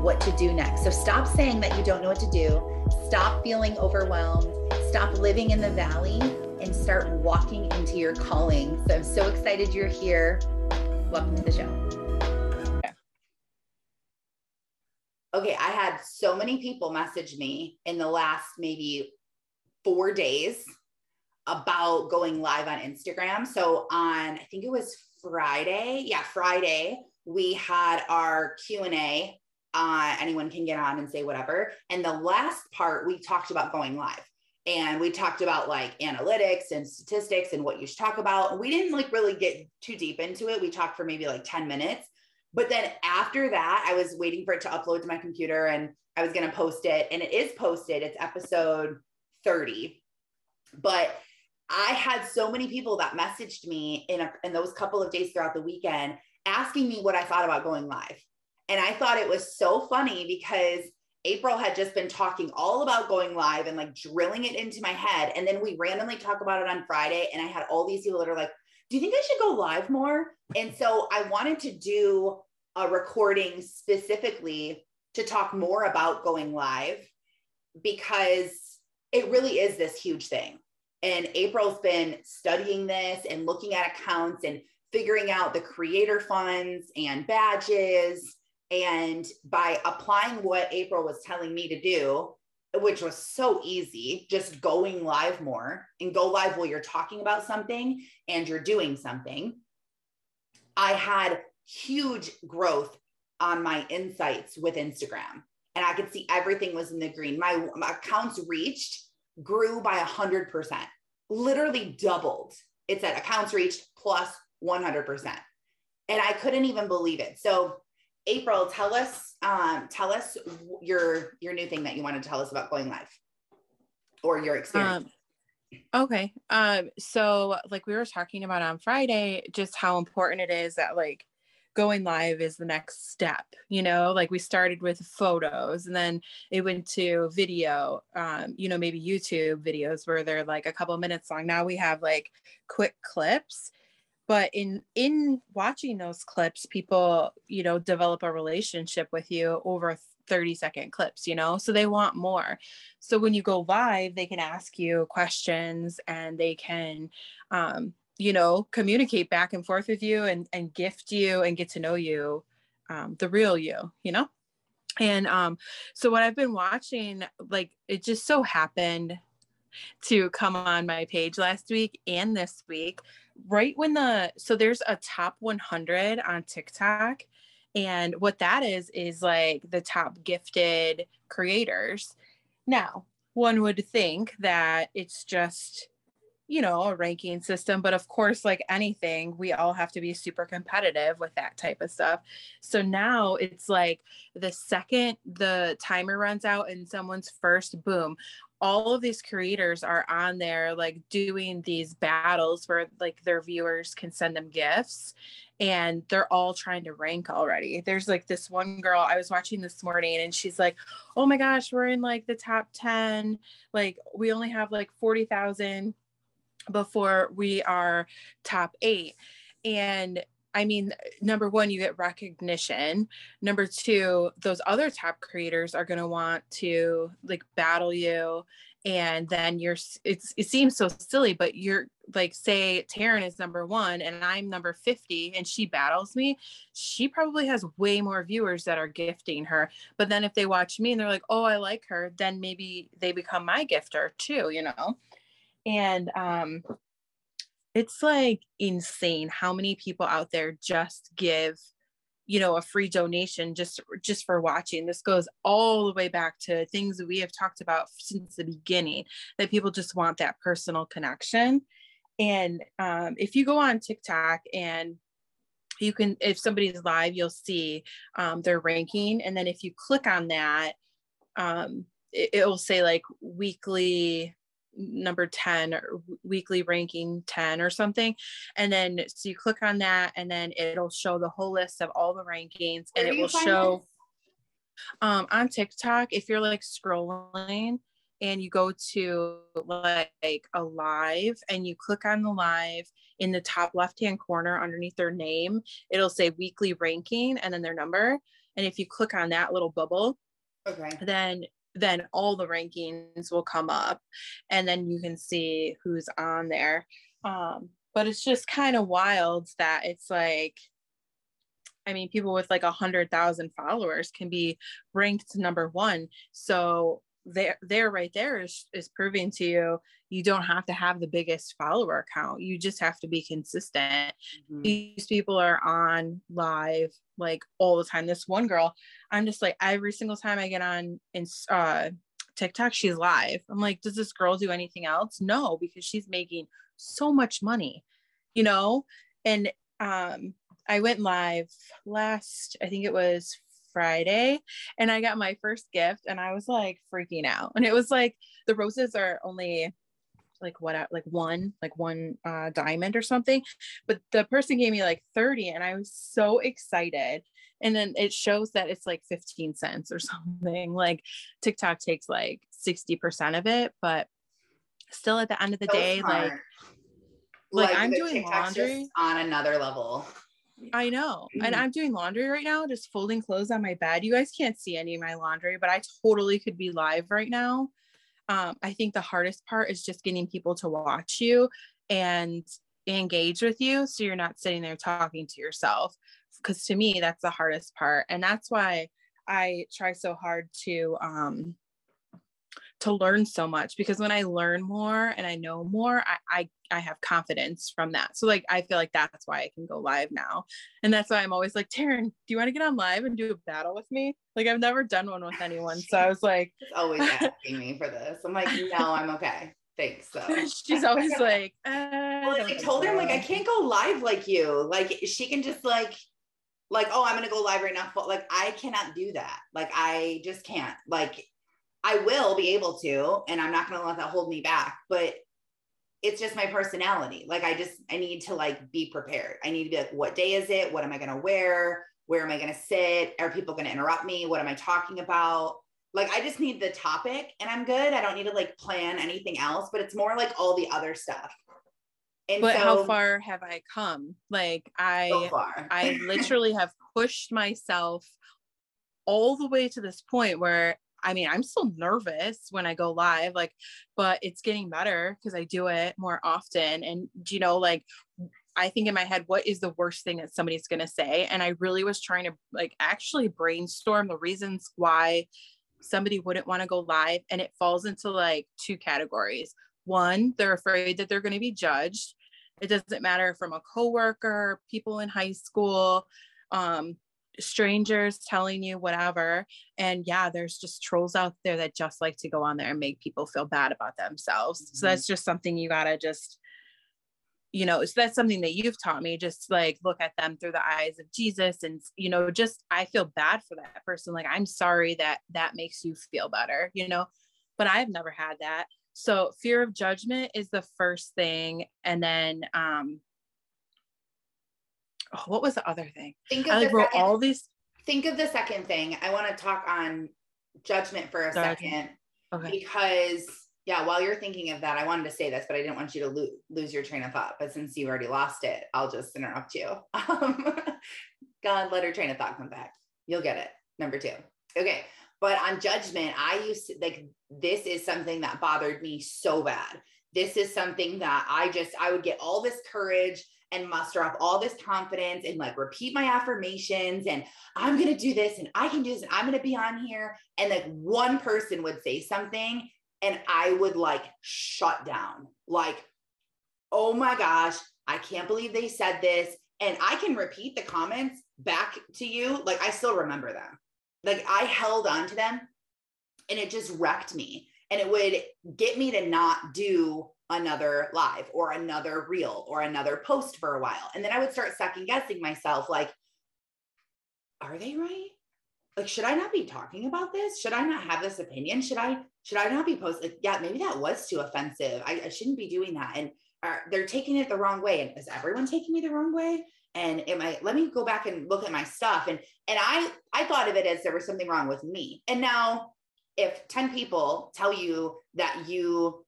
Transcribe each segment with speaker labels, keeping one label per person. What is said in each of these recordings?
Speaker 1: what to do next. So stop saying that you don't know what to do. Stop feeling overwhelmed stop living in the valley and start walking into your calling. So I'm so excited you're here. Welcome to the show. Okay, I had so many people message me in the last maybe four days about going live on Instagram. So on, I think it was Friday. Yeah, Friday, we had our Q&A. Uh, anyone can get on and say whatever. And the last part, we talked about going live and we talked about like analytics and statistics and what you should talk about. We didn't like really get too deep into it. We talked for maybe like 10 minutes. But then after that, I was waiting for it to upload to my computer and I was going to post it. And it is posted. It's episode 30. But I had so many people that messaged me in, a, in those couple of days throughout the weekend asking me what I thought about going live. And I thought it was so funny because April had just been talking all about going live and like drilling it into my head. And then we randomly talk about it on Friday. And I had all these people that are like, Do you think I should go live more? And so I wanted to do a recording specifically to talk more about going live because it really is this huge thing. And April's been studying this and looking at accounts and figuring out the creator funds and badges and by applying what April was telling me to do, which was so easy, just going live more and go live while you're talking about something and you're doing something, I had huge growth on my insights with Instagram. And I could see everything was in the green. My, my accounts reached grew by 100%, literally doubled. It said accounts reached plus 100%. And I couldn't even believe it. So April, tell us um, tell us your your new thing that you want to tell us about going live or your experience.
Speaker 2: Um, okay. Um, so like we were talking about on Friday, just how important it is that like going live is the next step you know like we started with photos and then it went to video um, you know maybe youtube videos where they're like a couple minutes long now we have like quick clips but in in watching those clips people you know develop a relationship with you over 30 second clips you know so they want more. So when you go live they can ask you questions and they can um, you know communicate back and forth with you and and gift you and get to know you um, the real you you know? And um so what i've been watching like it just so happened to come on my page last week and this week right when the so there's a top 100 on TikTok and what that is is like the top gifted creators. Now, one would think that it's just you know, a ranking system. But of course, like anything, we all have to be super competitive with that type of stuff. So now it's like the second the timer runs out and someone's first boom, all of these creators are on there like doing these battles where like their viewers can send them gifts and they're all trying to rank already. There's like this one girl I was watching this morning and she's like, "Oh my gosh, we're in like the top 10. Like we only have like 40,000 before we are top 8." And I mean, number one, you get recognition. Number two, those other top creators are going to want to like battle you. And then you're, it's, it seems so silly, but you're like, say Taryn is number one and I'm number 50 and she battles me. She probably has way more viewers that are gifting her. But then if they watch me and they're like, oh, I like her, then maybe they become my gifter too, you know? And, um, it's like insane how many people out there just give you know a free donation just just for watching. This goes all the way back to things that we have talked about since the beginning that people just want that personal connection. And um, if you go on tiktok and you can if somebody's live you'll see um, their ranking. And then if you click on that um, it, it will say like weekly number 10 or weekly ranking 10 or something and then so you click on that and then it'll show the whole list of all the rankings
Speaker 1: Where
Speaker 2: and it will show
Speaker 1: this?
Speaker 2: um on TikTok if you're like scrolling and you go to like a live and you click on the live in the top left hand corner underneath their name it'll say weekly ranking and then their number and if you click on that little bubble
Speaker 1: Okay.
Speaker 2: then then all the rankings will come up and then you can see who's on there. Um but it's just kind of wild that it's like i mean people with like a hundred thousand followers can be ranked number one. So there there right there is is proving to you you don't have to have the biggest follower count you just have to be consistent
Speaker 1: Mhm.
Speaker 2: these people are on live like all the time. This one girl, I'm just like every single time I get on in uh TikTok, she's live. I'm like, does this girl do anything else? No, because she's making so much money, you know? And um I went live last, I think it was Friday, and I got my first gift and I was like freaking out. And it was like the roses are only like what like one like one uh diamond or something but the person gave me like 30 and i was so excited and then it shows that it's like 15 cents or something like tiktok takes like 60% of it but still at the end of the
Speaker 1: So
Speaker 2: day like
Speaker 1: smart.
Speaker 2: like, I'm doing
Speaker 1: TikTok's
Speaker 2: laundry.
Speaker 1: on another level.
Speaker 2: I know. And
Speaker 1: Mhm.
Speaker 2: I'm doing laundry right now, just folding clothes on my bed. You guys can't see any of my laundry, but I totally could be live right now. Um, I think the hardest part is just getting people to watch you and engage with you so you're not sitting there talking to yourself. Because to me, that's the hardest part. And that's why I try so hard to um to learn so much because when I learn more and I know more, I, I I have confidence from that. So like I feel like that's why I can go live now. And that's why I'm always like, Taryn, do you want to get on live and do a battle with me? Like I've never done one with anyone. So I was like,
Speaker 1: She's always asking me for this. I'm like, no, I'm okay. Thanks. So.
Speaker 2: she's always like, uh,
Speaker 1: Well, I told her, I'm like, I can't go live like you. Like, she can just like, like, oh, I'm gonna go live right now. But like, I cannot do that. Like, I just can't. Like, I will be able to, and I'm not gonna let that hold me back. But it's just my personality. Like, I just, I need to like be prepared. I need to be like, what day is it? What am I gonna wear? Where am I gonna sit? Are people gonna interrupt me? What am I talking about? Like, I just need the topic and I'm good. I don't need to like plan anything else, but it's more like all the other stuff. And
Speaker 2: But
Speaker 1: so,
Speaker 2: how far have I come? Like I
Speaker 1: so.
Speaker 2: I literally have pushed myself all the way to this point where I mean, I'm still nervous when I go live, like, but it's getting better because I do it more often. And, you know, like, I think in my head, what is the worst thing that somebody's going to say? And I really was trying to, like, actually brainstorm the reasons why somebody wouldn't want to go live. And it falls into like two categories. One, they're afraid that they're going to be judged. It doesn't matter from a coworker, people in high school, um, strangers telling you whatever. And yeah, there's just trolls out there that just like to go on there and make people feel bad about themselves. So
Speaker 1: Mhm.
Speaker 2: that's just something you gotta just, you know, so that's something that you've taught me. Just like look at them through the eyes of Jesus, and you know, just I feel bad for that person. Like I'm sorry that that makes you feel better, you know. But I've never had that. So fear of judgment is the first thing, and then um, oh, what was the other thing?
Speaker 1: think of
Speaker 2: I like wrote
Speaker 1: second,
Speaker 2: all these.
Speaker 1: think of the second thing. I want to talk on judgment for a
Speaker 2: Judgment.
Speaker 1: second
Speaker 2: Okay.
Speaker 1: because yeah, while you're thinking of that, I wanted to say this, but I didn't want you to lo- lose your train of thought. But since you already lost it, I'll just interrupt you. Um, God, let her train of thought come back. You'll get it. Number two. Okay. But on judgment, I used to like this is something that bothered me so bad. This is something that I just, I would get all this courage and muster up all this confidence and like repeat my affirmations and I'm going to do this and I can do this and I'm going to be on here. And like one person would say something and I would like shut down. Like, oh my gosh, I can't believe they said this. And I can repeat the comments back to you. Like, I still remember them. Like, I held on to them and it just wrecked me. And it would get me to not do another live or another reel or another post for a while. And then I would start second guessing myself like, are they right? Like, should I not be talking about this? Should I not have this opinion? Should I should I not be posting? Like, yeah, maybe that was too offensive. I, I shouldn't be doing that. And are, they're taking it the wrong way. And is everyone taking me the wrong way? And am I, let me go back and look at my stuff. And, and I, I thought of it as there was something wrong with me. And now if 10 people tell you that you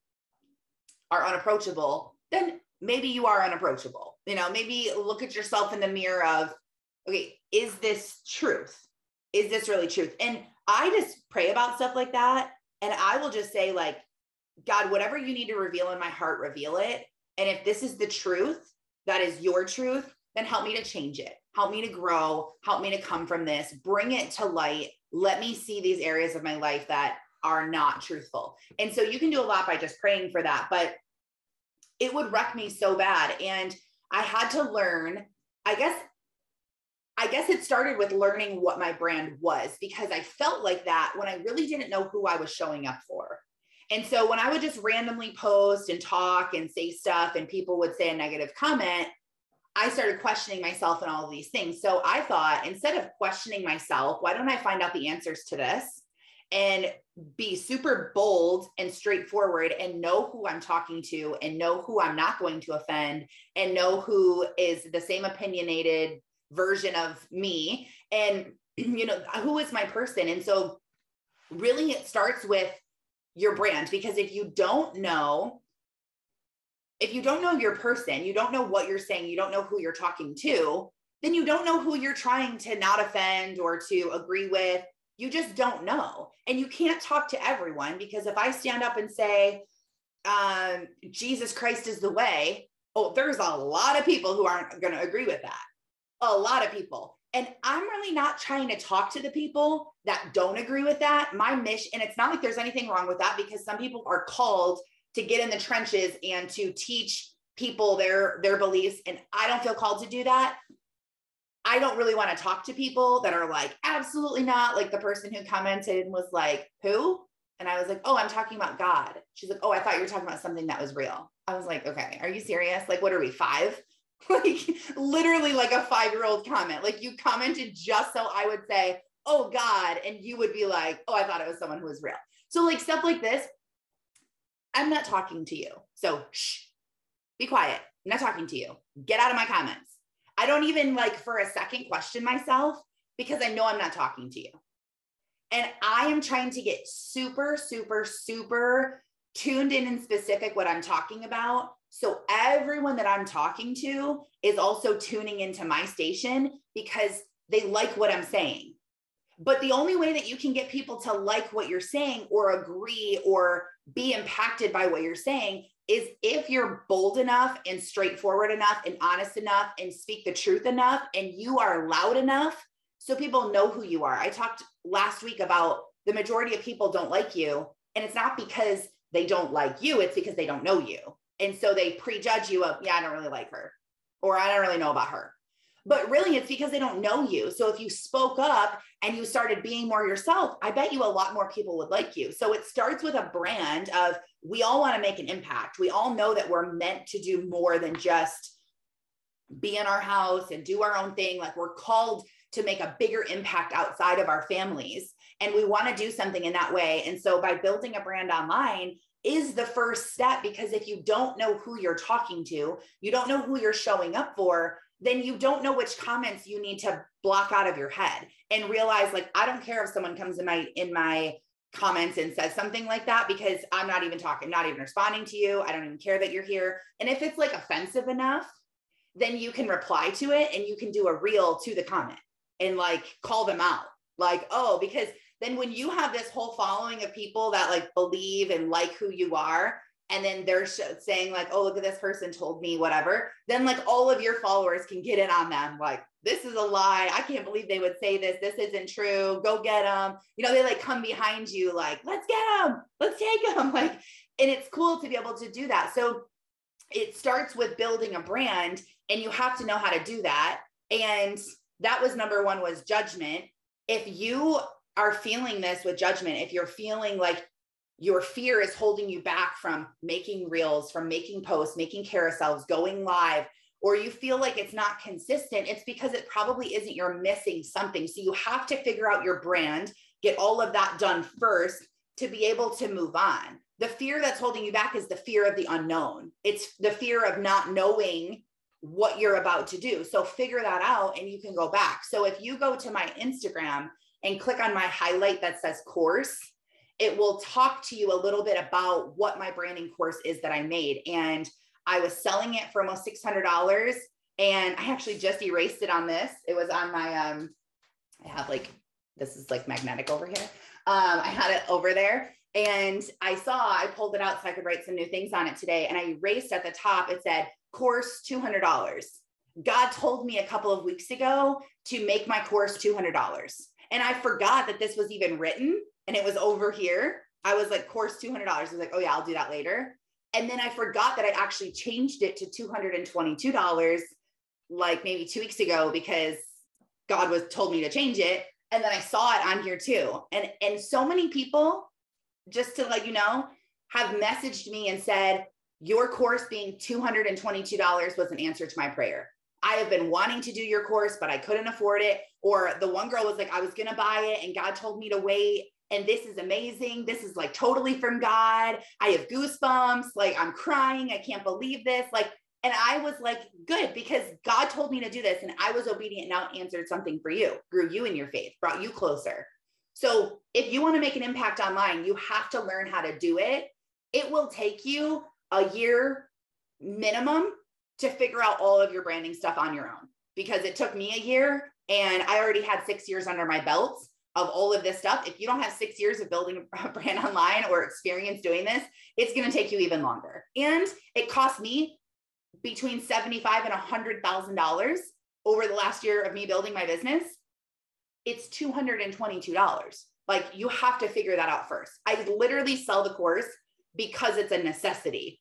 Speaker 1: are unapproachable, then maybe you are unapproachable. You know, maybe look at yourself in the mirror of, okay, is this truth? Is this really truth? And I just pray about stuff like that. And I will just say, like, God, whatever you need to reveal in my heart, reveal it. And if this is the truth, that is your truth, then help me to change it. Help me to grow. Help me to come from this. Bring it to light. Let me see these areas of my life that are not truthful. And so you can do a lot by just praying for that. But it would wreck me so bad. And I had to learn, I guess, I guess it started with learning what my brand was because I felt like that when I really didn't know who I was showing up for. And so when I would just randomly post and talk and say stuff and people would say a negative comment, I started questioning myself and all of these things. So I thought instead of questioning myself, why don't I find out the answers to this and be super bold and straightforward and know who I'm talking to and know who I'm not going to offend and know who is the same opinionated version of me and you know who is my person and so really it starts with your brand because if you don't know if you don't know your person you don't know what you're saying you don't know who you're talking to then you don't know who you're trying to not offend or to agree with you just don't know. And you can't talk to everyone because if I stand up and say, um, Jesus Christ is the way, oh, there's a lot of people who aren't going to agree with that. A lot of people. And I'm really not trying to talk to the people that don't agree with that. My mission, and it's not like there's anything wrong with that because some people are called to get in the trenches and to teach people their their beliefs and I don't feel called to do that. I don't really want to talk to people that are like, absolutely not. Like the person who commented was like, who? And I was like, oh, I'm talking about God. She's like, oh, I thought you were talking about something that was real. I was like, okay, are you serious? Like, what are we, five? like, literally like a five year old comment. Like, you commented just so I would say, oh, God. And you would be like, oh, I thought it was someone who was real. So, like, stuff like this, I'm not talking to you. So, shh, be quiet. I'm not talking to you. Get out of my comments. I don't even like for a second question myself because I know I'm not talking to you. And I am trying to get super, super, super tuned in and specific what I'm talking about. So everyone that I'm talking to is also tuning into my station because they like what I'm saying. But the only way that you can get people to like what you're saying or agree or be impacted by what you're saying is if you're bold enough and straightforward enough and honest enough and speak the truth enough and you are loud enough so people know who you are. I talked last week about the majority of people don't like you and it's not because they don't like you, it's because they don't know you. And so they prejudge you of, yeah, I don't really like her or I don't really know about her but really it's because they don't know you. So if you spoke up and you started being more yourself, I bet you a lot more people would like you. So it starts with a brand of we all want to make an impact. We all know that we're meant to do more than just be in our house and do our own thing. Like we're called to make a bigger impact outside of our families. And we want to do something in that way. And so by building a brand online, is the first step because if you don't know who you're talking to, you don't know who you're showing up for, then you don't know which comments you need to block out of your head and realize like I don't care if someone comes in my in my comments and says something like that because I'm not even talking, not even responding to you. I don't even care that you're here. And if it's like offensive enough, then you can reply to it and you can do a reel to the comment and like call them out. Like, oh, because then when you have this whole following of people that like believe and like who you are, and then they're saying like oh look at this person told me whatever then like all of your followers can get in on them like this is a lie. I can't believe they would say this. This isn't true. Go get them you know they like come behind you like let's get them let's take them like and it's cool to be able to do that. So it starts with building a brand and you have to know how to do that. And that was number one was judgment. If you are feeling this with judgment if you're feeling like your fear is holding you back from making reels, from making posts, making carousels, going live, or you feel like it's not consistent, it's because it probably isn't you're missing something. So you have to figure out your brand, get all of that done first to be able to move on. The fear that's holding you back is the fear of the unknown. It's the fear of not knowing what you're about to do. So figure that out and you can go back. So if you go to my Instagram and click on my highlight that says course, it will talk to you a little bit about what my branding course is that I made. And I was selling it for almost $600 and I actually just erased it on this. It was on my um I have like this is like magnetic over here. Um I had it over there and I saw I pulled it out so I could write some new things on it today and I erased at the top it said course $200. God told me a couple of weeks ago to make my course $200. And I forgot that this was even written and it was over here. I was like, course $200. I was like, oh yeah, I'll do that later. And then I forgot that I actually changed it to $222 like maybe two weeks ago because God was told me to change it. And then I saw it on here too. And and so many people, just to let you know, have messaged me and said, your course being $222 was an answer to my prayer. I have been wanting to do your course, but I couldn't afford it. Or the one girl was like, I was going to buy it and God told me to wait. And this is amazing. This is like totally from God. I have goosebumps. Like I'm crying. I can't believe this. Like and I was like, good, because God told me to do this. And I was obedient, and now answered something for you, grew you in your faith, brought you closer. So if you want to make an impact online, you have to learn how to do it. It will take you a year minimum to figure out all of your branding stuff on your own because it took me a year and I already had six years under my belt of all of this stuff. If you don't have six years of building a brand online or experience doing this, it's going to take you even longer. And it cost me between 75 and $100,000 over the last year of me building my business, it's $222. Like you have to figure that out first. I literally sell the course because it's a necessity.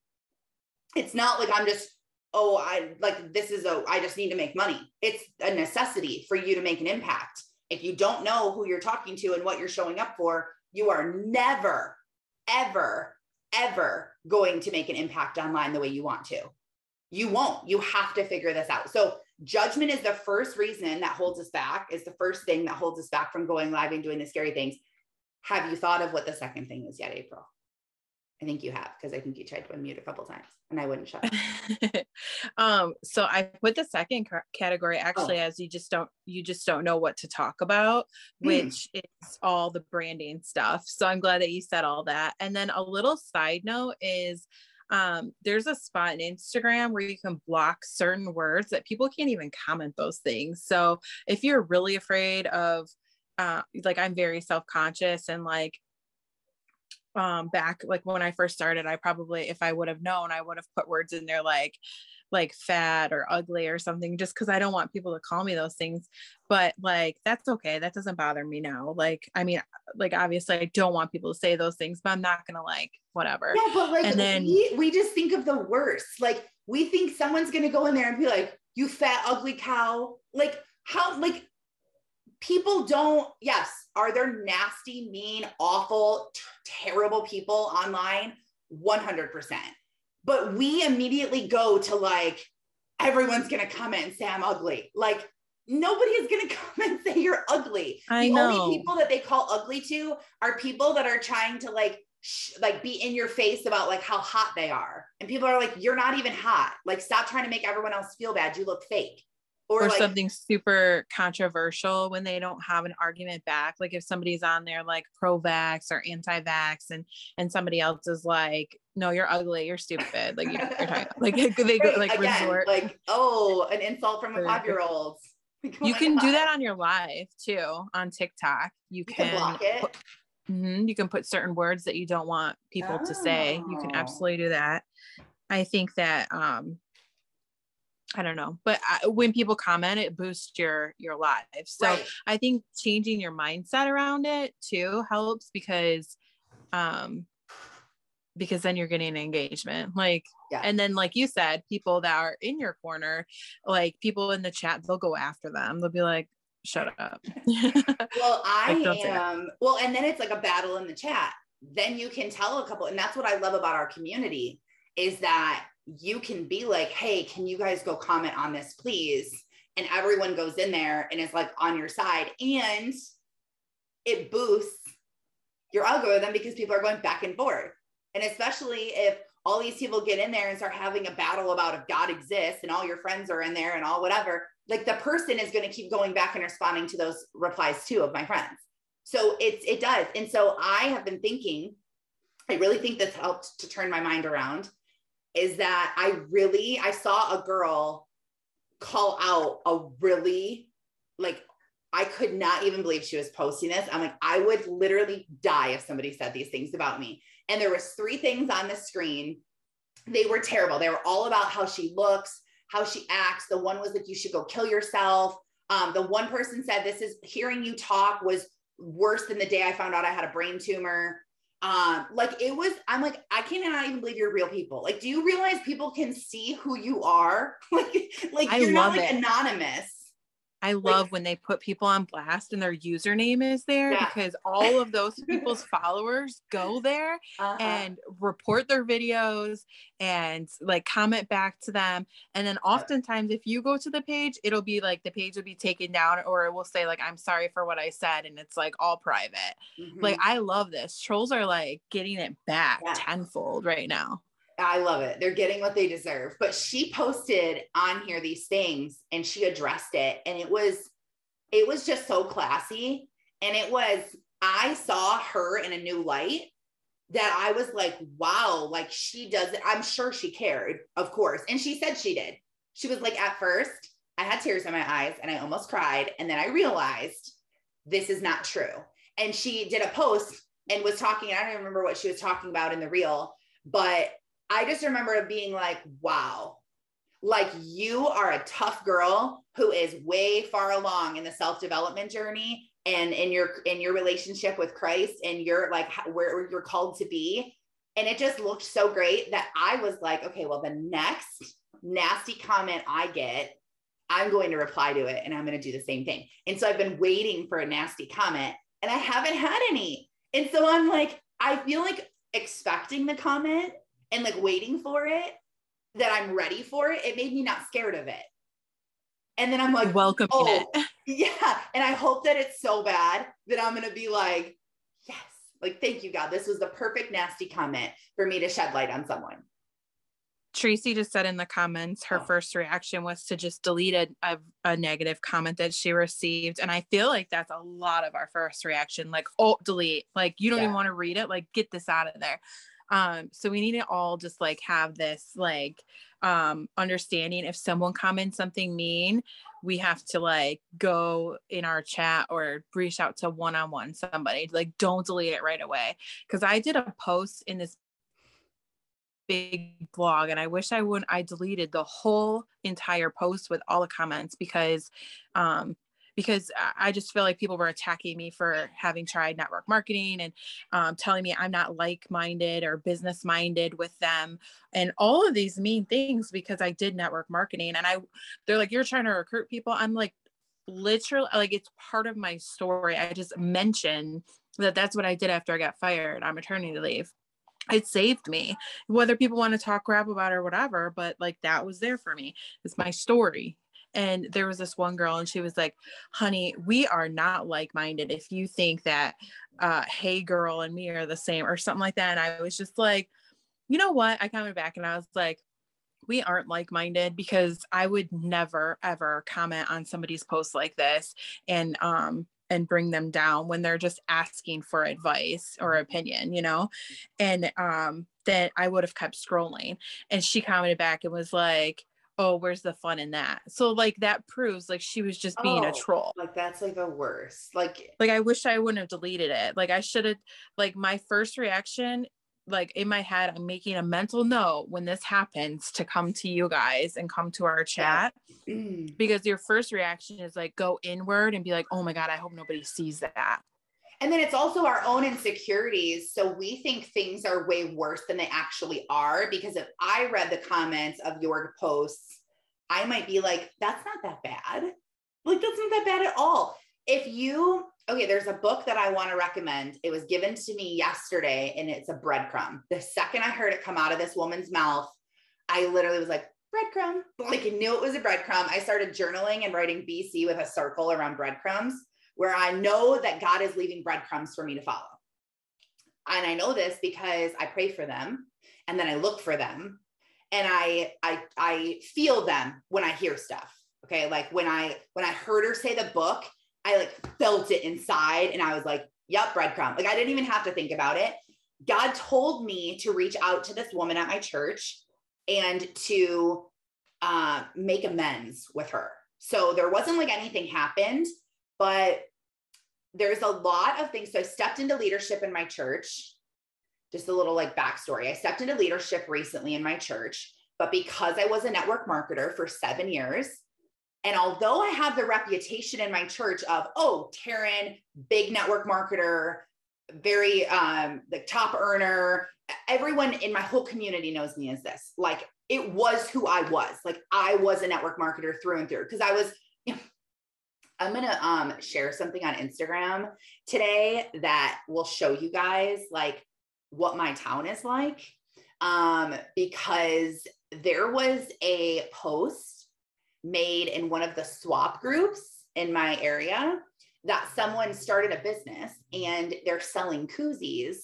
Speaker 1: It's not like I'm just, oh, I like this is a, I just need to make money. It's a necessity for you to make an impact. If you don't know who you're talking to and what you're showing up for, you are never, ever, ever going to make an impact online the way you want to. You won't. You have to figure this out. So, judgment is the first reason that holds us back, is the first thing that holds us back from going live and doing the scary things. Have you thought of what the second thing is yet, April? I think you have because I think you tried to unmute a couple times and I wouldn't shut up.
Speaker 2: um, so I put the second category actually oh. as you just don't you just don't know what to talk about, hmm. which mm. is all the branding stuff. So I'm glad that you said all that. And then a little side note is um, there's a spot in Instagram where you can block certain words that people can't even comment those things. So if you're really afraid of, uh, like I'm very self-conscious and like um back like when I first started, I probably if I would have known, I would have put words in there like like fat or ugly or something just because I don't want people to call me those things. But like that's okay. That doesn't bother me now. Like, I mean, like obviously I don't want people to say those things, but I'm not gonna like whatever.
Speaker 1: Yeah, but like and then we, we just think of the worst. Like we think someone's gonna go in there and be like, you fat ugly cow. Like how like people don't yes are there nasty mean awful t- terrible people online 100% but we immediately go to like everyone's gonna comment and say I'm ugly. Like nobody is gonna come and say you're ugly.
Speaker 2: I
Speaker 1: the
Speaker 2: know.
Speaker 1: only people that they call ugly to are people that are trying to like sh- like be in your face about like how hot they are. And people are like, you're not even hot. Like stop trying to make everyone else feel bad. You look fake
Speaker 2: or, or like, something super controversial when they don't have an argument back like if somebody's on there like pro-vax or anti-vax and and somebody else is like no you're ugly you're stupid like you're, talking, like they go like
Speaker 1: Again, resort
Speaker 2: like
Speaker 1: oh an insult from a five-year-old.
Speaker 2: You can do that on your live too on tiktok. You, you can, can, block it. put, mm-hmm, you can put certain words that you don't want people oh. to say. You can oh. absolutely do that. I think that um I don't know, but I, when people comment, it boosts your your live. So right. I think changing your mindset around it too helps because, um, because then you're getting engagement. Like, yeah. and then like you said, people that are in your corner, like people in the chat, they'll go after them. They'll be like, "Shut up."
Speaker 1: well, I like, am. Well, and then it's like a battle in the chat. Then you can tell a couple, and that's what I love about our community is that you can be like, hey, can you guys go comment on this, please? And everyone goes in there and is like on your side. And it boosts your algorithm because people are going back and forth. And especially if all these people get in there and start having a battle about if God exists and all your friends are in there and all whatever, like the person is going to keep going back and responding to those replies too of my friends. So it's it does. And so I have been thinking, I really think this helped to turn my mind around is that I really I saw a girl call out a really like I could not even believe she was posting this. I'm like I would literally die if somebody said these things about me. And there was three things on the screen. They were terrible. They were all about how she looks, how she acts. The one was like you should go kill yourself. Um, the one person said this is hearing you talk was worse than the day I found out I had a brain tumor. Um, like it was, I'm like, I cannot even believe you're real people. Like, do you realize people can see who you are? like, like I you're not like it. anonymous.
Speaker 2: I love like, when they put people on blast and their username is there yeah. because all of those people's followers go there uh-huh. and report their videos and like comment back to them. And then oftentimes, if you go to the page, it'll be like the page will be taken down or it will say, like, I'm sorry for what I said. And it's like all private. Mm-hmm. Like, I love this. Trolls are like getting it back yeah. tenfold right now.
Speaker 1: I love it. They're getting what they deserve. But she posted on here these things and she addressed it and it was it was just so classy and it was I saw her in a new light that I was like, wow, like she does it. I'm sure she cared, of course. And she said she did. She was like, at first, I had tears in my eyes and I almost cried. And then I realized this is not true. And she did a post and was talking. I don't remember what she was talking about in the reel, but I just remember being like, wow, like you are a tough girl who is way far along in the self-development journey and in your in your relationship with Christ and you're like where you're called to be. And it just looked so great that I was like, okay, well, the next nasty comment I get, I'm going to reply to it and I'm going to do the same thing. And so I've been waiting for a nasty comment and I haven't had any. And so I'm like, I feel like expecting the comment and like waiting for it that I'm ready for it, it made me not scared of it. And then I'm like,
Speaker 2: welcome oh,
Speaker 1: it. Yeah. And I hope that it's so bad that I'm going to be like, yes, like, thank you, God. This was the perfect nasty comment for me to shed light on someone.
Speaker 2: Tracy just said in the comments her oh. first reaction was to just delete a, a, a, negative comment that she received. And I feel like that's a lot of our first reaction like, oh, delete. Like, you don't yeah. even want to read it. Like, get this out of there um so we need to all just like have this like um understanding. If someone comments something mean we have to like go in our chat or reach out to one-on-one somebody. Like don't delete it right away. Because i did a post in this big blog and i wish i wouldn't i deleted the whole entire post with all the comments because um because I just feel like people were attacking me for having tried network marketing and um, telling me I'm not like minded or business minded with them and all of these mean things because I did network marketing and I they're like you're trying to recruit people. I'm like literally like it's part of my story. I just mentioned that that's what I did after I got fired on maternity leave. It saved me whether people want to talk crap about it or whatever but like that was there for me. It's my story and there was this one girl and she was like honey we are not like-minded. If you think that uh hey girl and me are the same or something like that and i was just like you know what? I commented back and i was like we aren't like-minded because i would never ever comment on somebody's post like this and um and bring them down when they're just asking for advice or opinion you know? And um then i would have kept scrolling and she commented back and was like oh where's the fun in that? So like that proves like she was just being oh, a troll.
Speaker 1: like that's like the worst. Like
Speaker 2: like i wish i wouldn't have deleted it. Like i should have like my first reaction like in my head i'm making a mental note when this happens to come to you guys and come to our chat. Yeah. because your first reaction is like go inward and be like oh my god i hope nobody sees that
Speaker 1: and then it's also our own insecurities. So we think things are way worse than they actually are. Because if I read the comments of your posts, I might be like, that's not that bad. Like, that's not that bad at all. If you, okay, there's a book that I want to recommend. It was given to me yesterday and it's a breadcrumb. The second I heard it come out of this woman's mouth, I literally was like, breadcrumb. Like, I knew it was a breadcrumb. I started journaling and writing BC with a circle around breadcrumbs where I know that God is leaving breadcrumbs for me to follow. and I know this because I pray for them and then I look for them and I I I feel them when I hear stuff. Okay. Like when I when I heard her say the book, I like felt it inside and I was like, yep, breadcrumb. Like I didn't even have to think about it. God told me to reach out to this woman at my church and to uh, make amends with her. So there wasn't like anything happened, but there's a lot of things. So I stepped into leadership in my church. Just a little like backstory. I stepped into leadership recently in my church, but because I was a network marketer for seven years, and although I have the reputation in my church of, oh, Taryn, big network marketer, very um the top earner, everyone in my whole community knows me as this. Like it was who I was. Like I was a network marketer through and through because I was I'm gonna um share something on Instagram today that will show you guys like what my town is like. Um, because there was a post made in one of the swap groups in my area that someone started a business and they're selling koozies,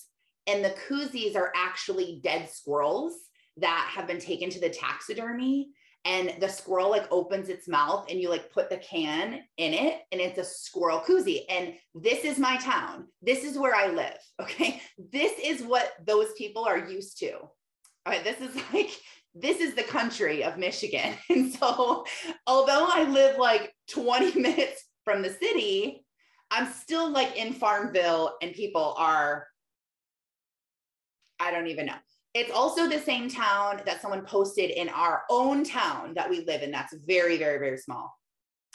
Speaker 1: and the koozies are actually dead squirrels that have been taken to the taxidermy and the squirrel like opens its mouth and you like put the can in it and it's a squirrel koozie. And this is my town. This is where i live okay? This is what those people are used to. All right this is like this is the country of michigan. And so although i live like 20 minutes from the city i'm still like in farmville and people are i don't even know it's also the same town that someone posted in our own town that we live in. That's very, very, very small.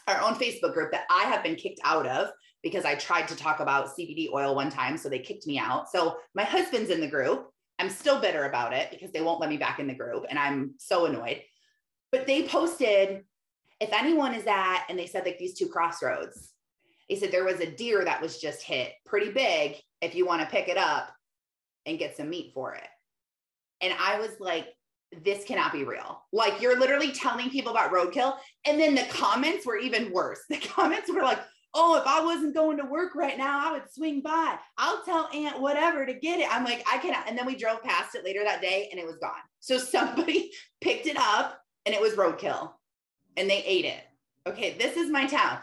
Speaker 1: Our own Facebook group that I have been kicked out of because I tried to talk about CBD oil one time. So they kicked me out. So my husband's in the group. I'm still bitter about it because they won't let me back in the group. And I'm so annoyed. But they posted, if anyone is at, and they said like these two crossroads, they said there was a deer that was just hit pretty big if you want to pick it up and get some meat for it. And I was like, this cannot be real. Like you're literally telling people about roadkill. And then the comments were even worse. The comments were like, oh, if I wasn't going to work right now, I would swing by. I'll tell Aunt whatever to get it. I'm like, I cannot. And then we drove past it later that day and it was gone. So somebody picked it up and it was roadkill and they ate it. Okay, this is my town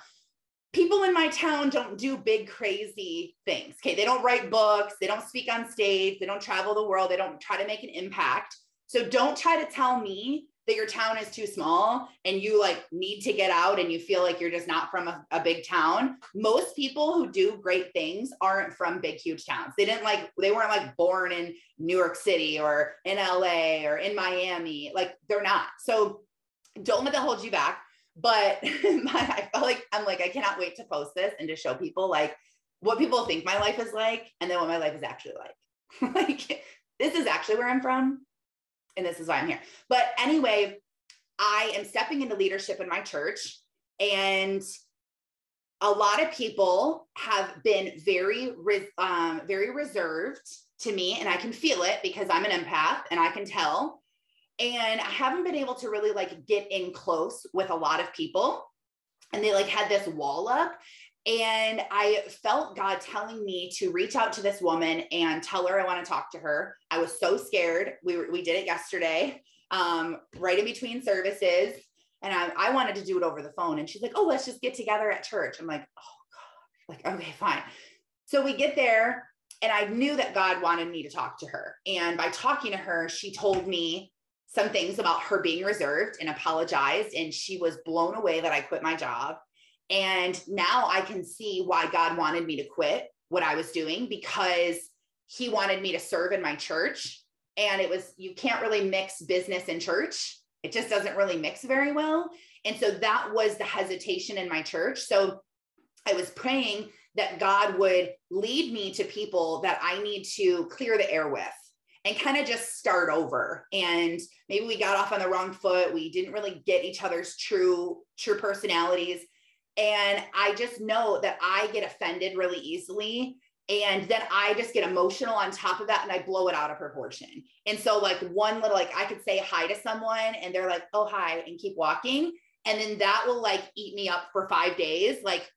Speaker 1: people in my town don't do big crazy things. Okay they don't write books they don't speak on stage they don't travel the world they don't try to make an impact. So don't try to tell me that your town is too small and you like need to get out and you feel like you're just not from a, a, big town. Most people who do great things aren't from big huge towns. They didn't like they weren't like born in new york city or in la or in miami. Like they're not. So don't let that hold you back but my, I felt like I'm like, I cannot wait to post this and to show people like what people think my life is like and then what my life is actually like. like, this is actually where I'm from. And this is why I'm here. But anyway, I am stepping into leadership in my church. And a lot of people have been very, um, very reserved to me. And I can feel it because I'm an empath and I can tell and I haven't been able to really like get in close with a lot of people. And they like had this wall up. And I felt God telling me to reach out to this woman and tell her I want to talk to her. I was so scared. We we did it yesterday, um, right in between services. And I, I wanted to do it over the phone. And she's like, oh, let's just get together at church. I'm like, oh God, like, okay, fine. So we get there and I knew that God wanted me to talk to her. And by talking to her, she told me some things about her being reserved and apologized. And she was blown away that I quit my job. And now I can see why God wanted me to quit what I was doing because he wanted me to serve in my church. And it was, you can't really mix business and church. It just doesn't really mix very well. And so that was the hesitation in my church. So I was praying that God would lead me to people that I need to clear the air with and kind of just start over. And maybe we got off on the wrong foot. We didn't really get each other's true true personalities. And i just know that i get offended really easily. And then i just get emotional on top of that and i blow it out of proportion. And so like one little like i could say hi to someone and they're like oh hi and keep walking. And then that will like eat me up for five days. Like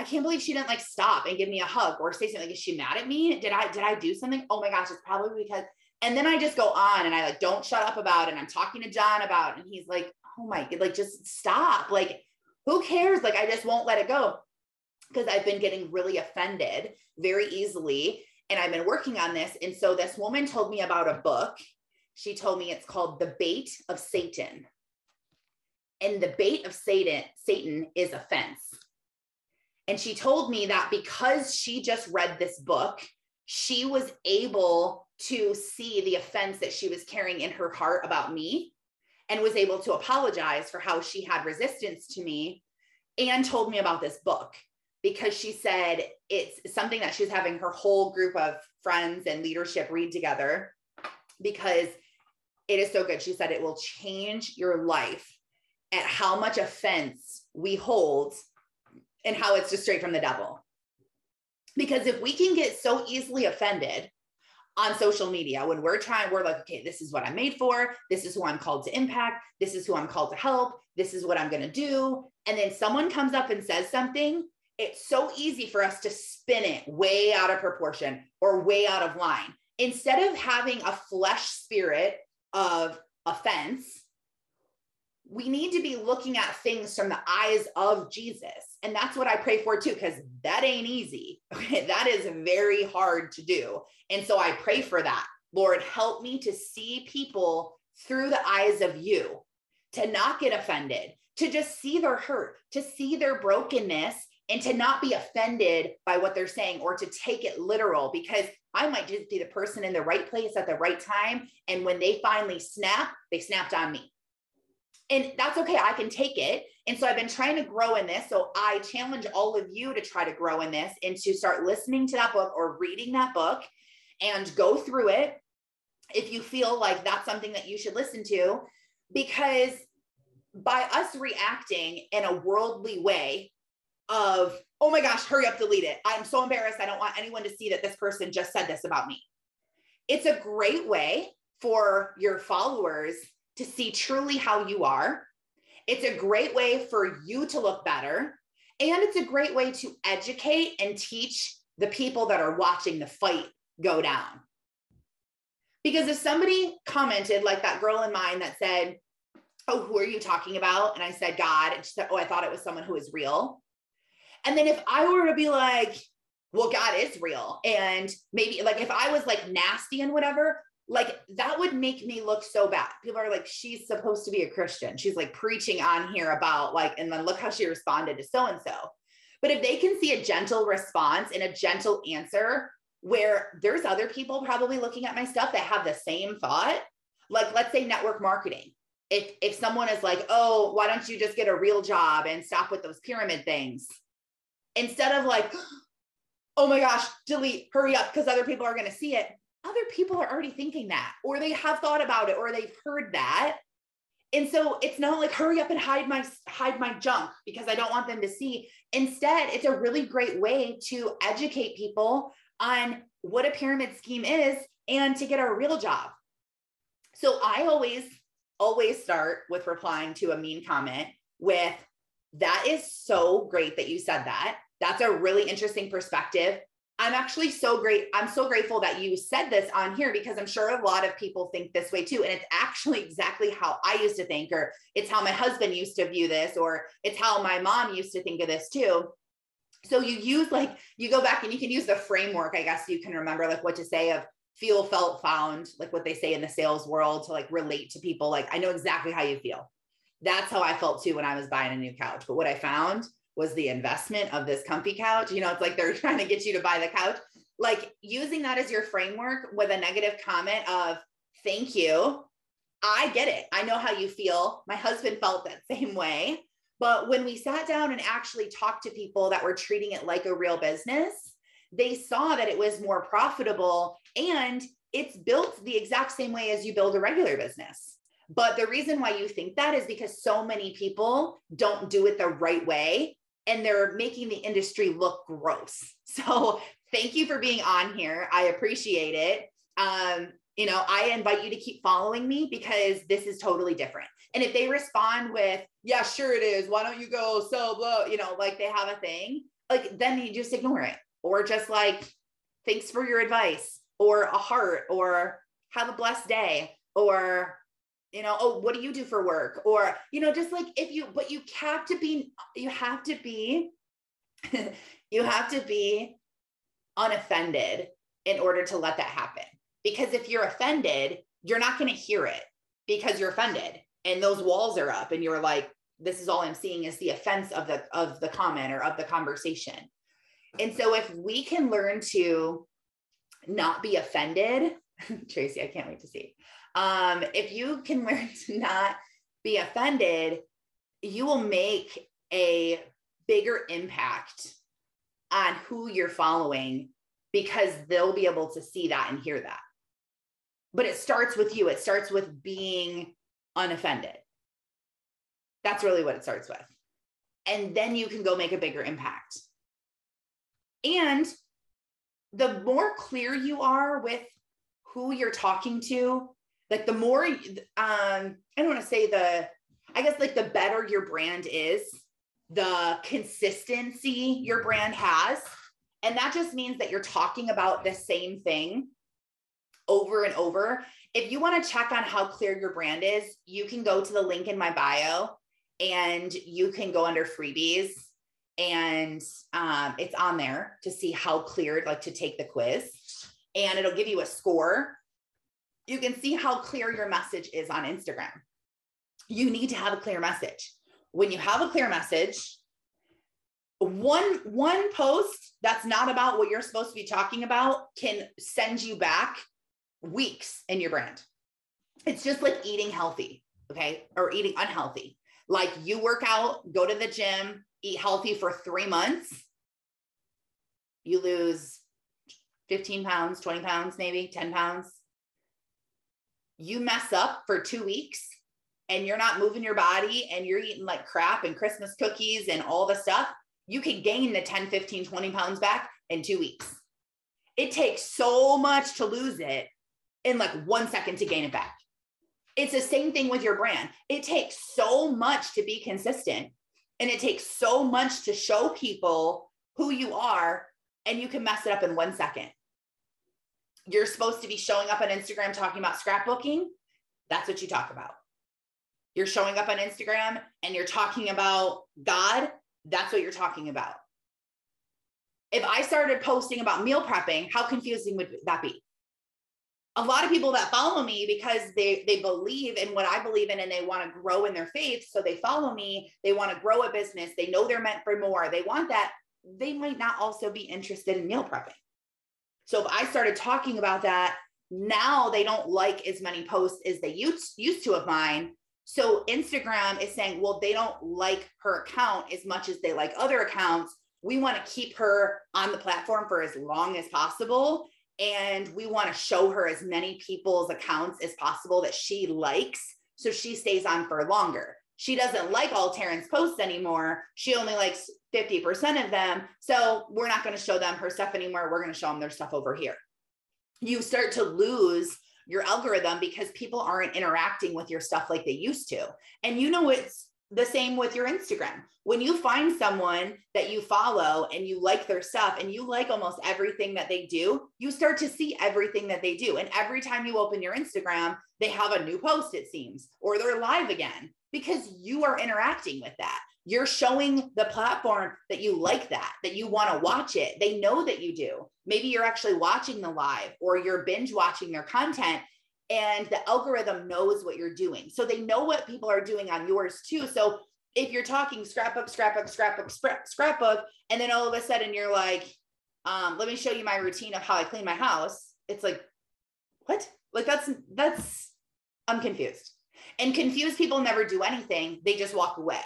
Speaker 1: I can't believe she didn't like stop and give me a hug or say something. Like, is she mad at me? Did I did I do something? Oh my gosh, it's probably because. And then I just go on and I like don't shut up about it. And I'm talking to John about, it, and he's like, oh my, like just stop. Like, who cares? Like, I just won't let it go because I've been getting really offended very easily. And I've been working on this. And so this woman told me about a book. She told me it's called The Bait of Satan. And the bait of Satan, Satan is offense. And she told me that because she just read this book, she was able to see the offense that she was carrying in her heart about me and was able to apologize for how she had resistance to me and told me about this book because she said it's something that she's having her whole group of friends and leadership read together because it is so good. She said it will change your life at how much offense we hold and how it's just straight from the devil. Because if we can get so easily offended on social media when we're trying, we're like, okay, this is what I'm made for. This is who I'm called to impact. This is who I'm called to help. This is what I'm going to do. And then someone comes up and says something it's so easy for us to spin it way out of proportion or way out of line. Instead of having a flesh spirit of offense, we need to be looking at things from the eyes of Jesus. And that's what I pray for too, because that ain't easy. Okay? That is very hard to do. And so I pray for that. Lord, help me to see people through the eyes of you, to not get offended, to just see their hurt, to see their brokenness, and to not be offended by what they're saying or to take it literal because I might just be the person in the right place at the right time. And when they finally snap, they snapped on me. And that's okay. I can take it. And so I've been trying to grow in this. So I challenge all of you to try to grow in this and to start listening to that book or reading that book and go through it if you feel like that's something that you should listen to. Because by us reacting in a worldly way of, oh my gosh, hurry up, delete it. I'm so embarrassed. I don't want anyone to see that this person just said this about me. It's a great way for your followers to see truly how you are. It's a great way for you to look better. And it's a great way to educate and teach the people that are watching the fight go down. Because if somebody commented, like that girl in mine that said, Oh, who are you talking about? And I said, God. And she said, Oh, I thought it was someone who is real. And then if I were to be like, well, God is real. And maybe like if I was like nasty and whatever, like that would make me look so bad. People are like, she's supposed to be a Christian. She's like preaching on here about like, and then look how she responded to so and so. But if they can see a gentle response and a gentle answer where there's other people probably looking at my stuff that have the same thought, like let's say network marketing. If if someone is like, "Oh, why don't you just get a real job and stop with those pyramid things?" instead of like, oh my gosh, delete, hurry up, because other people are going to see it. Other people are already thinking that, or they have thought about it, or they've heard that. And so it's not like hurry up and hide my hide my junk because I don't want them to see. Instead, it's a really great way to educate people on what a pyramid scheme is and to get a real job. So I always always start with replying to a mean comment with that is so great that you said that. That's a really interesting perspective. I'm actually so great. I'm so grateful that you said this on here because I'm sure a lot of people think this way too. And it's actually exactly how I used to think, or it's how my husband used to view this, or it's how my mom used to think of this too. So you use like, you go back and you can use the framework, I guess you can remember like what to say of feel, felt, found, like what they say in the sales world to like relate to people. Like, I know exactly how you feel that's how I felt too when I was buying a new couch. But what I found was the investment of this comfy couch. You know, it's like they're trying to get you to buy the couch. Like using that as your framework with a negative comment of thank you. I get it. I know how you feel. My husband felt that same way. But when we sat down and actually talked to people that were treating it like a real business, they saw that it was more profitable and it's built the exact same way as you build a regular business. But the reason why you think that is because so many people don't do it the right way and they're making the industry look gross. So thank you for being on here. I appreciate it. Um, you know, I invite you to keep following me because this is totally different. And if they respond with, yeah, sure it is, why don't you go so blah, you know, like they have a thing, like then you just ignore it or just like thanks for your advice or a heart or have a blessed day or you know oh what do you do for work? Or you know just like if you but you have to be you have to be you have to be unoffended in order to let that happen. Because if you're offended you're not going to hear it because you're offended and those walls are up and you're like this is all i'm seeing is the offense of the of the comment or of the conversation. And so if we can learn to not be offended tracy i can't wait to see um, if you can learn to not be offended you will make a bigger impact on who you're following because they'll be able to see that and hear that but it starts with you. It starts with being unoffended. That's really what it starts with. And then you can go make a bigger impact. And the more clear you are with who you're talking to, like the more, um, I don't want to say the, I guess like the better your brand is, the consistency your brand has. And that just means that you're talking about the same thing over and over. If you want to check on how clear your brand is, you can go to the link in my bio and you can go under freebies and um, it's on there to see how clear, like to take the quiz, and it'll give you a score. You can see how clear your message is on Instagram. You need to have a clear message. When you have a clear message, one one post that's not about what you're supposed to be talking about can send you back weeks in your brand. It's just like eating healthy, okay, or eating unhealthy. Like you work out, go to the gym, eat healthy for three months, you lose 15 pounds, 20 pounds, maybe 10 pounds. You mess up for two weeks and you're not moving your body and you're eating like crap and Christmas cookies and all the stuff, you can gain the 10, 15, 20 pounds back in two weeks. It takes so much to lose it in like one second to gain it back. It's the same thing with your brand. It takes so much to be consistent and it takes so much to show people who you are, and you can mess it up in one second. You're supposed to be showing up on Instagram talking about scrapbooking. That's what you talk about. You're showing up on Instagram and you're talking about God. That's what you're talking about. If I started posting about meal prepping, how confusing would that be? a lot of people that follow me because they they believe in what I believe in and they want to grow in their faith. So they follow me, they want to grow a business, they know they're meant for more, they want that. They might not also be interested in meal prepping. So if I started talking about that, now they don't like as many posts as they used, used to of mine. So Instagram is saying, well, they don't like her account as much as they like other accounts. We want to keep her on the platform for as long as possible and we want to show her as many people's accounts as possible that she likes so she stays on for longer. She doesn't like all Taryn's posts anymore. She only likes 50% of them. So we're not going to show them her stuff anymore. We're going to show them their stuff over here. You start to lose your algorithm because people aren't interacting with your stuff like they used to. And you know, it's the same with your Instagram. When you find someone that you follow and you like their stuff and you like almost everything that they do, you start to see everything that they do. And every time you open your Instagram, they have a new post, it seems, or they're live again because you are interacting with that. You're showing the platform that you like that, that you want to watch it. They know that you do. Maybe you're actually watching the live or you're binge watching their content and the algorithm knows what you're doing. So they know what people are doing on yours too. So if you're talking scrapbook, scrapbook, scrapbook, scrapbook, and then all of a sudden you're like, um, let me show you my routine of how I clean my house. It's like, what? Like that's that's I'm confused. And confused people never do anything. They just walk away.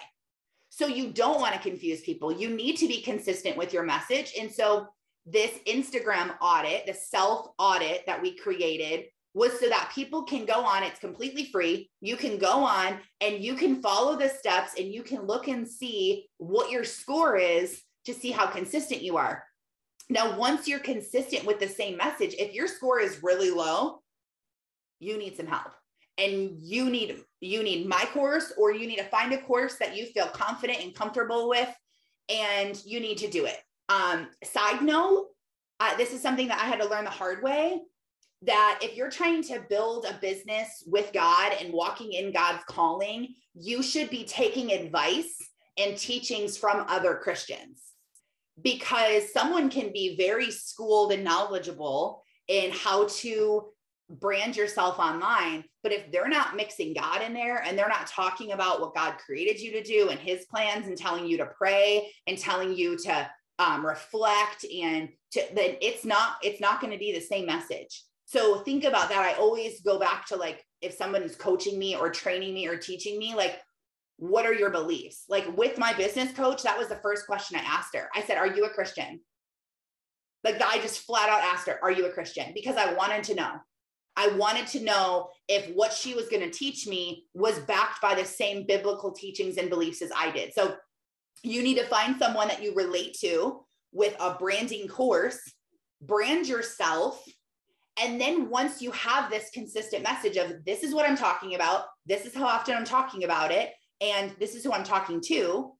Speaker 1: So you don't want to confuse people. You need to be consistent with your message. And so this Instagram audit, the self audit that we created was so that people can go on. It's completely free. You can go on and you can follow the steps and you can look and see what your score is to see how consistent you are. Now, once you're consistent with the same message, if your score is really low, you need some help. And you need you need my course or you need to find a course that you feel confident and comfortable with and you need to do it Um, side note, uh, this is something that I had to learn the hard way that if you're trying to build a business with God and walking in God's calling, you should be taking advice and teachings from other Christians because someone can be very schooled and knowledgeable in how to brand yourself online. But if they're not mixing God in there and they're not talking about what God created you to do and his plans and telling you to pray and telling you to um, reflect and to then it's not it's not going to be the same message. So think about that. I always go back to like if someone is coaching me or training me or teaching me like what are your beliefs? Like with my business coach that was the first question i asked her. I said are you a christian? Like i just flat out asked her are you a christian? Because i wanted to know i wanted to know if what she was going to teach me was backed by the same biblical teachings and beliefs as i did so you need to find someone that you relate to with a branding course, brand yourself. And then once you have this consistent message of this is what I'm talking about, this is how often I'm talking about it, and this is who I'm talking to,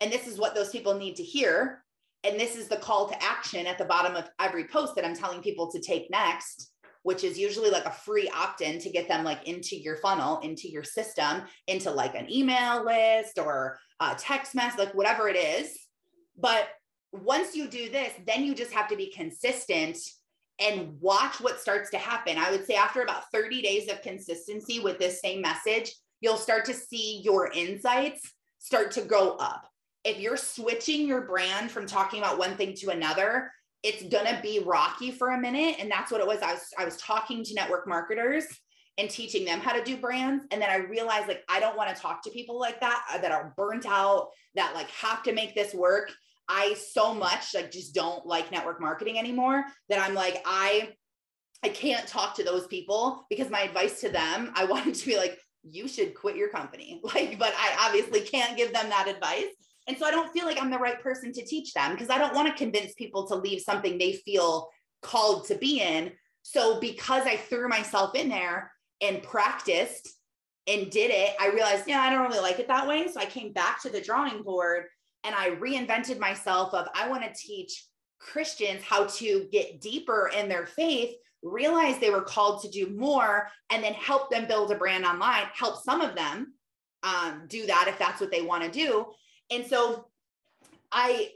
Speaker 1: and this is what those people need to hear, and this is the call to action at the bottom of every post that I'm telling people to take next which is usually like a free opt-in to get them like into your funnel into your system into like an email list or a text message like whatever it is. But once you do this then you just have to be consistent and watch what starts to happen. I would say after about 30 days of consistency with this same message you'll start to see your insights start to go up. If you're switching your brand from talking about one thing to another it's gonna be rocky for a minute and that's what it was. I was i was talking to network marketers and teaching them how to do brands and then i realized like i don't want to talk to people like that uh, that are burnt out that like have to make this work. I so much like just don't like network marketing anymore that i'm like i i can't talk to those people because my advice to them i wanted to be like you should quit your company. Like but i obviously can't give them that advice and so I don't feel like I'm the right person to teach them because I don't want to convince people to leave something they feel called to be in. So because I threw myself in there and practiced and did it, I realized, yeah, I don't really like it that way. So I came back to the drawing board and I reinvented myself of I want to teach Christians how to get deeper in their faith, realize they were called to do more, and then help them build a brand online, help some of them um, do that if that's what they want to do and so I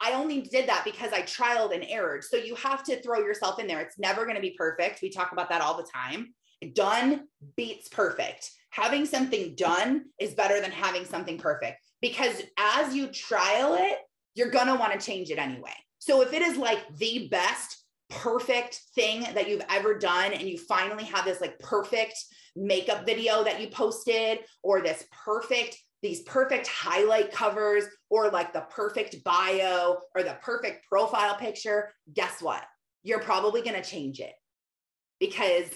Speaker 1: I only did that because I trialed and errored. So you have to throw yourself in there. It's never going to be perfect. We talk about that all the time. Done beats perfect. Having something done is better than having something perfect because as you trial it, you're going to want to change it anyway. So if it is like the best perfect thing that you've ever done and you finally have this like perfect makeup video that you posted or this perfect these perfect highlight covers or like the perfect bio or the perfect profile picture, guess what? You're probably going to change it because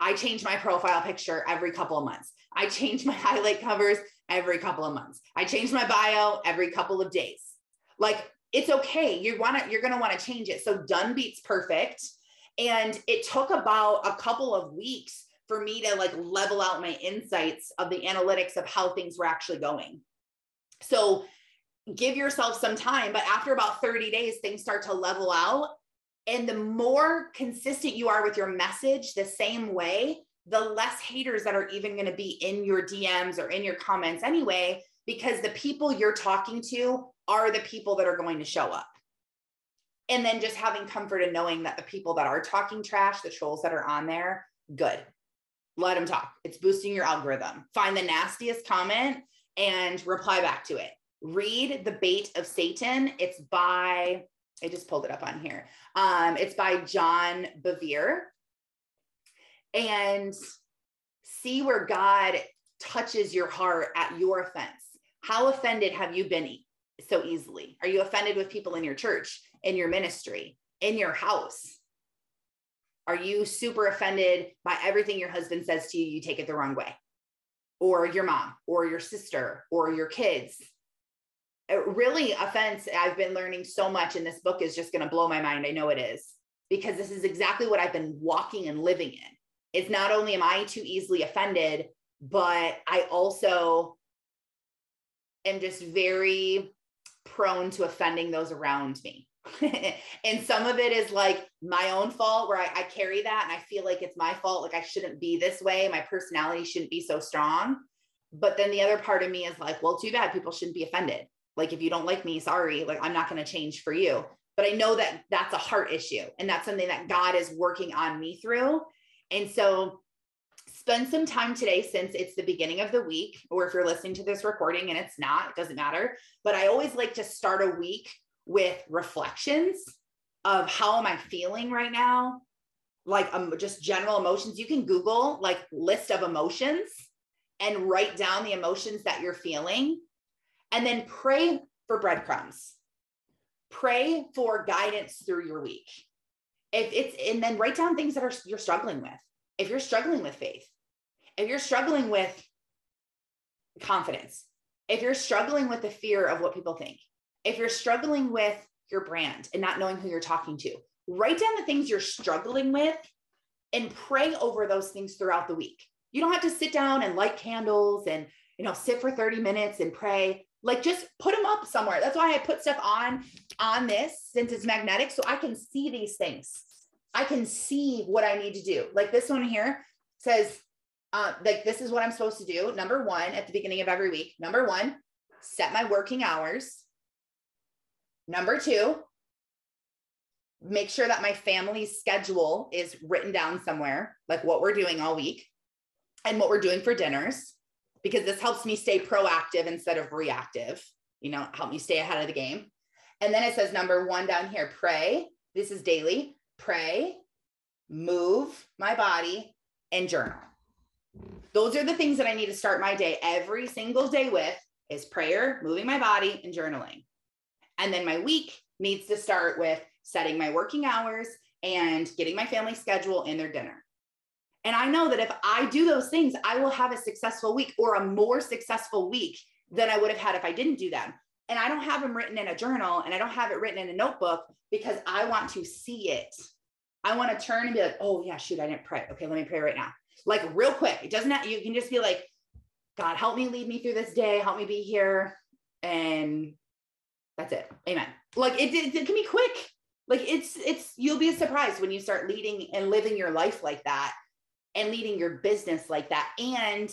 Speaker 1: I change my profile picture every couple of months. I change my highlight covers every couple of months. I change my bio every couple of days. Like it's okay. You want to you're going to want to change it. So done beats perfect. And it took about a couple of weeks for me to like level out my insights of the analytics of how things were actually going. So give yourself some time, but after about 30 days, things start to level out. And the more consistent you are with your message the same way, the less haters that are even going to be in your DMs or in your comments anyway, because the people you're talking to are the people that are going to show up. And then just having comfort in knowing that the people that are talking trash, the trolls that are on there, good let them talk. It's boosting your algorithm. Find the nastiest comment and reply back to it. Read The Bait of Satan. It's by, I just pulled it up on here. Um, it's by John Bevere. And see where God touches your heart at your offense. How offended have you been so easily? Are you offended with people in your church, in your ministry, in your house? Are you super offended by everything your husband says to you? You take it the wrong way, or your mom, or your sister, or your kids. It really, offense, I've been learning so much, and this book is just going to blow my mind. I know it is, because this is exactly what I've been walking and living in. It's not only am I too easily offended, but I also am just very prone to offending those around me. and some of it is like my own fault where I, I, carry that and I feel like it's my fault. Like I shouldn't be this way. My personality shouldn't be so strong. But then the other part of me is like, well, too bad. People shouldn't be offended. Like if you don't like me, sorry. Like I'm not going to change for you. But I know that that's a heart issue and that's something that God is working on me through. And so spend some time today since it's the beginning of the week, or if you're listening to this recording and it's not, it doesn't matter. But I always like to start a week with reflections of how am I feeling right now? Like um, just general emotions. You can Google like list of emotions and write down the emotions that you're feeling and then pray for breadcrumbs. Pray for guidance through your week. If it's and then write down things that are you're struggling with. If you're struggling with faith, if you're struggling with confidence, if you're struggling with the fear of what people think, if you're struggling with your brand and not knowing who you're talking to, write down the things you're struggling with and pray over those things throughout the week. You don't have to sit down and light candles and you know sit for 30 minutes and pray. Like just put them up somewhere. That's why I put stuff on on this since it's magnetic so I can see these things. I can see what I need to do. Like this one here says uh, like this is what I'm supposed to do. Number one, at the beginning of every week. Number one, set my working hours. Number two, make sure that my family's schedule is written down somewhere, like what we're doing all week and what we're doing for dinners, because this helps me stay proactive instead of reactive, you know, help me stay ahead of the game. And then it says number one down here pray. This is daily pray, move my body, and journal. Those are the things that I need to start my day every single day with is prayer, moving my body, and journaling. And then my week needs to start with setting my working hours and getting my family schedule in their dinner. And I know that if I do those things, I will have a successful week or a more successful week than I would have had if I didn't do them. And I don't have them written in a journal and I don't have it written in a notebook because I want to see it. I want to turn and be like, oh, yeah, shoot, I didn't pray. Okay, let me pray right now. Like, real quick. It doesn't have, you can just be like, God, help me lead me through this day. Help me be here. And that's it. Amen. Like, it, it, it can be quick. Like, it's, it's, you'll be surprised when you start leading and living your life like that and leading your business like that and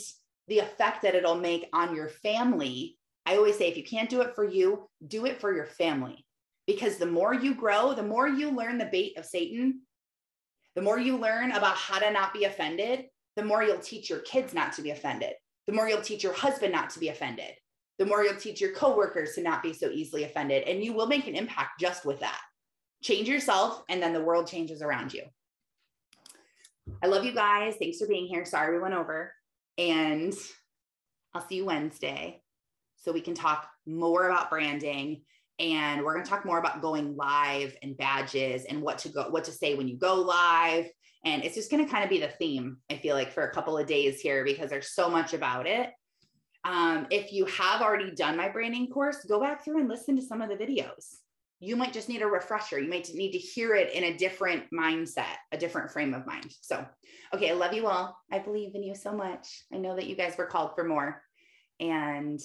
Speaker 1: the effect that it'll make on your family I always say if you can't do it for you, do it for your family. Because the more you grow, the more you learn the bait of Satan, the more you learn about how to not be offended, the more you'll teach your kids not to be offended. The more you'll teach your husband not to be offended. The more you'll teach your coworkers to not be so easily offended. And you will make an impact just with that. Change yourself, and then the world changes around you. I love you guys. Thanks for being here. Sorry we went over. And I'll see you Wednesday so we can talk more about branding and we're going to talk more about going live and badges and what to go what to say when you go live and it's just going to kind of be the theme i feel like for a couple of days here because there's so much about it um, if you have already done my branding course go back through and listen to some of the videos you might just need a refresher you might need to hear it in a different mindset a different frame of mind so okay i love you all i believe in you so much i know that you guys were called for more and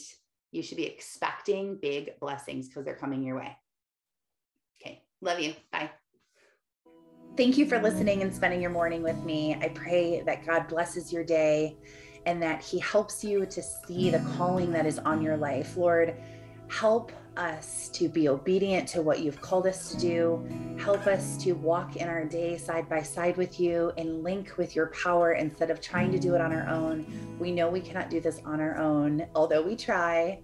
Speaker 1: you should be expecting big blessings because they're coming your way. Okay. Love you. Bye. Thank you for listening and spending your morning with me. I pray that God blesses your day and that He helps you to see the calling that is on your life. Lord, help us to be obedient to what you've called us to do. Help us to walk in our day side by side with you and link with your power instead of trying to do it on our own. We know we cannot do this on our own, although we try.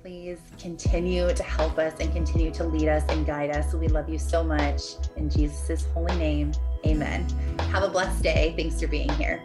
Speaker 1: Please continue to help us and continue to lead us and guide us. We love you so much. In Jesus' holy name, amen. Have a blessed day. Thanks for being here.